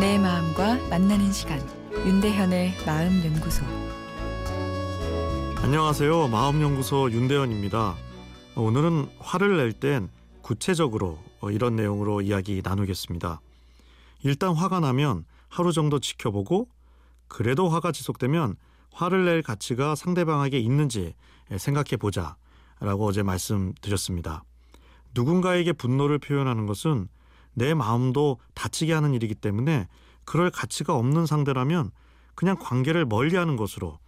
만나는 시간 윤대현의 마음 연구소 안녕하세요. 마음 연구소 윤대현입니다. 오늘은 화를 낼 땐 구체적으로 이런 내용으로 이야기 나누겠습니다. 일단 화가 나면 하루 정도 지켜보고 그래도 화가 지속되면 화를 낼 가치가 상대방에게 있는지 생각해 보자 라고 어제 말씀드렸습니다. 누군가에게 분노를 표현하는 것은 내 마음도 다치게 하는 일이기 때문에 그럴 가치가 없는 상대라면 그냥 관계를 멀리 하는 것으로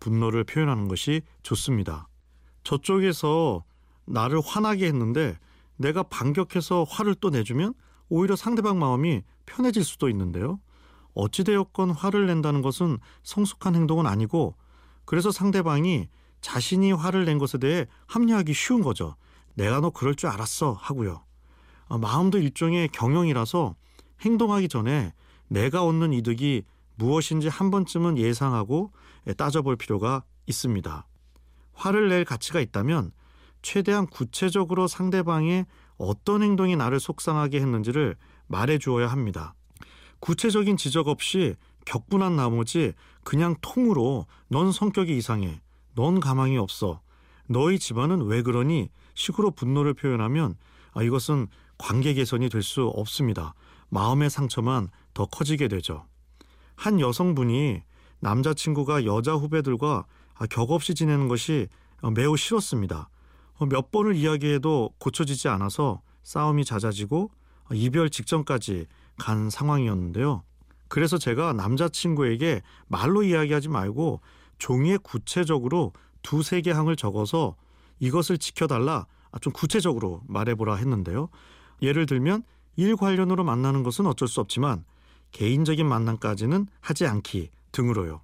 분노를 표현하는 것이 좋습니다. 저쪽에서 나를 화나게 했는데 내가 반격해서 화를 또 내주면 오히려 상대방 마음이 편해질 수도 있는데요. 어찌되었건 화를 낸다는 것은 성숙한 행동은 아니고 그래서 상대방이 자신이 화를 낸 것에 대해 합리하기 쉬운 거죠. 내가 너 그럴 줄 알았어 하고요. 어, 마음도 일종의 경영이라서 행동하기 전에 내가 얻는 이득이 무엇인지 한 번쯤은 예상하고 따져볼 필요가 있습니다. 화를 낼 가치가 있다면 최대한 구체적으로 상대방의 어떤 행동이 나를 속상하게 했는지를 말해 주어야 합니다. 구체적인 지적 없이 격분한 나머지 그냥 통으로 넌 성격이 이상해. 넌 가망이 없어. 너희 집안은 왜 그러니? 식으로 분노를 표현하면 아, 이것은 관계 개선이 될 수 없습니다. 마음의 상처만 더 커지게 되죠. 한 여성분이 남자친구가 여자 후배들과 아, 격없이 지내는 것이 어, 매우 싫었습니다. 어, 몇 번을 이야기해도 고쳐지지 않아서 싸움이 잦아지고 어, 이별 직전까지 간 상황이었는데요. 그래서 제가 남자친구에게 말로 이야기하지 말고 종이에 구체적으로 두세 개 항을 적어서 이것을 지켜달라 아, 좀 구체적으로 말해보라 했는데요. 예를 들면 일 관련으로 만나는 것은 어쩔 수 없지만 개인적인 만남까지는 하지 않기 등으로요.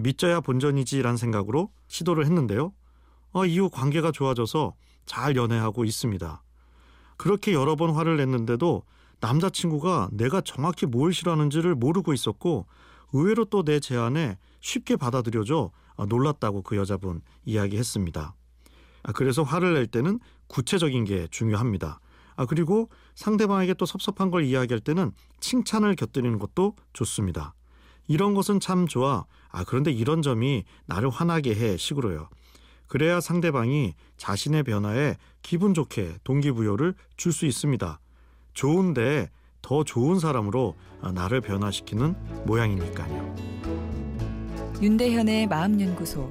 믿져야 본전이지란 생각으로 시도를 했는데요. 어, 이후 관계가 좋아져서 잘 연애하고 있습니다. 그렇게 여러 번 화를 냈는데도 남자친구가 내가 정확히 뭘 싫어하는지를 모르고 있었고 의외로 또 내 제안에 쉽게 받아들여줘 아, 놀랐다고 그 여자분 이야기했습니다. 아, 그래서 화를 낼 때는 구체적인 게 중요합니다. 아, 그리고 상대방에게 또 섭섭한 걸 이야기할 때는 칭찬을 곁들이는 것도 좋습니다. 이런 것은 참 좋아. 아, 그런데 이런 점이 나를 화나게 해 식으로요. 그래야 상대방이 자신의 변화에 기분 좋게 동기부여를 줄 수 있습니다. 좋은데 더 좋은 사람으로 나를 변화시키는 모양이니까요. 윤대현의 마음연구소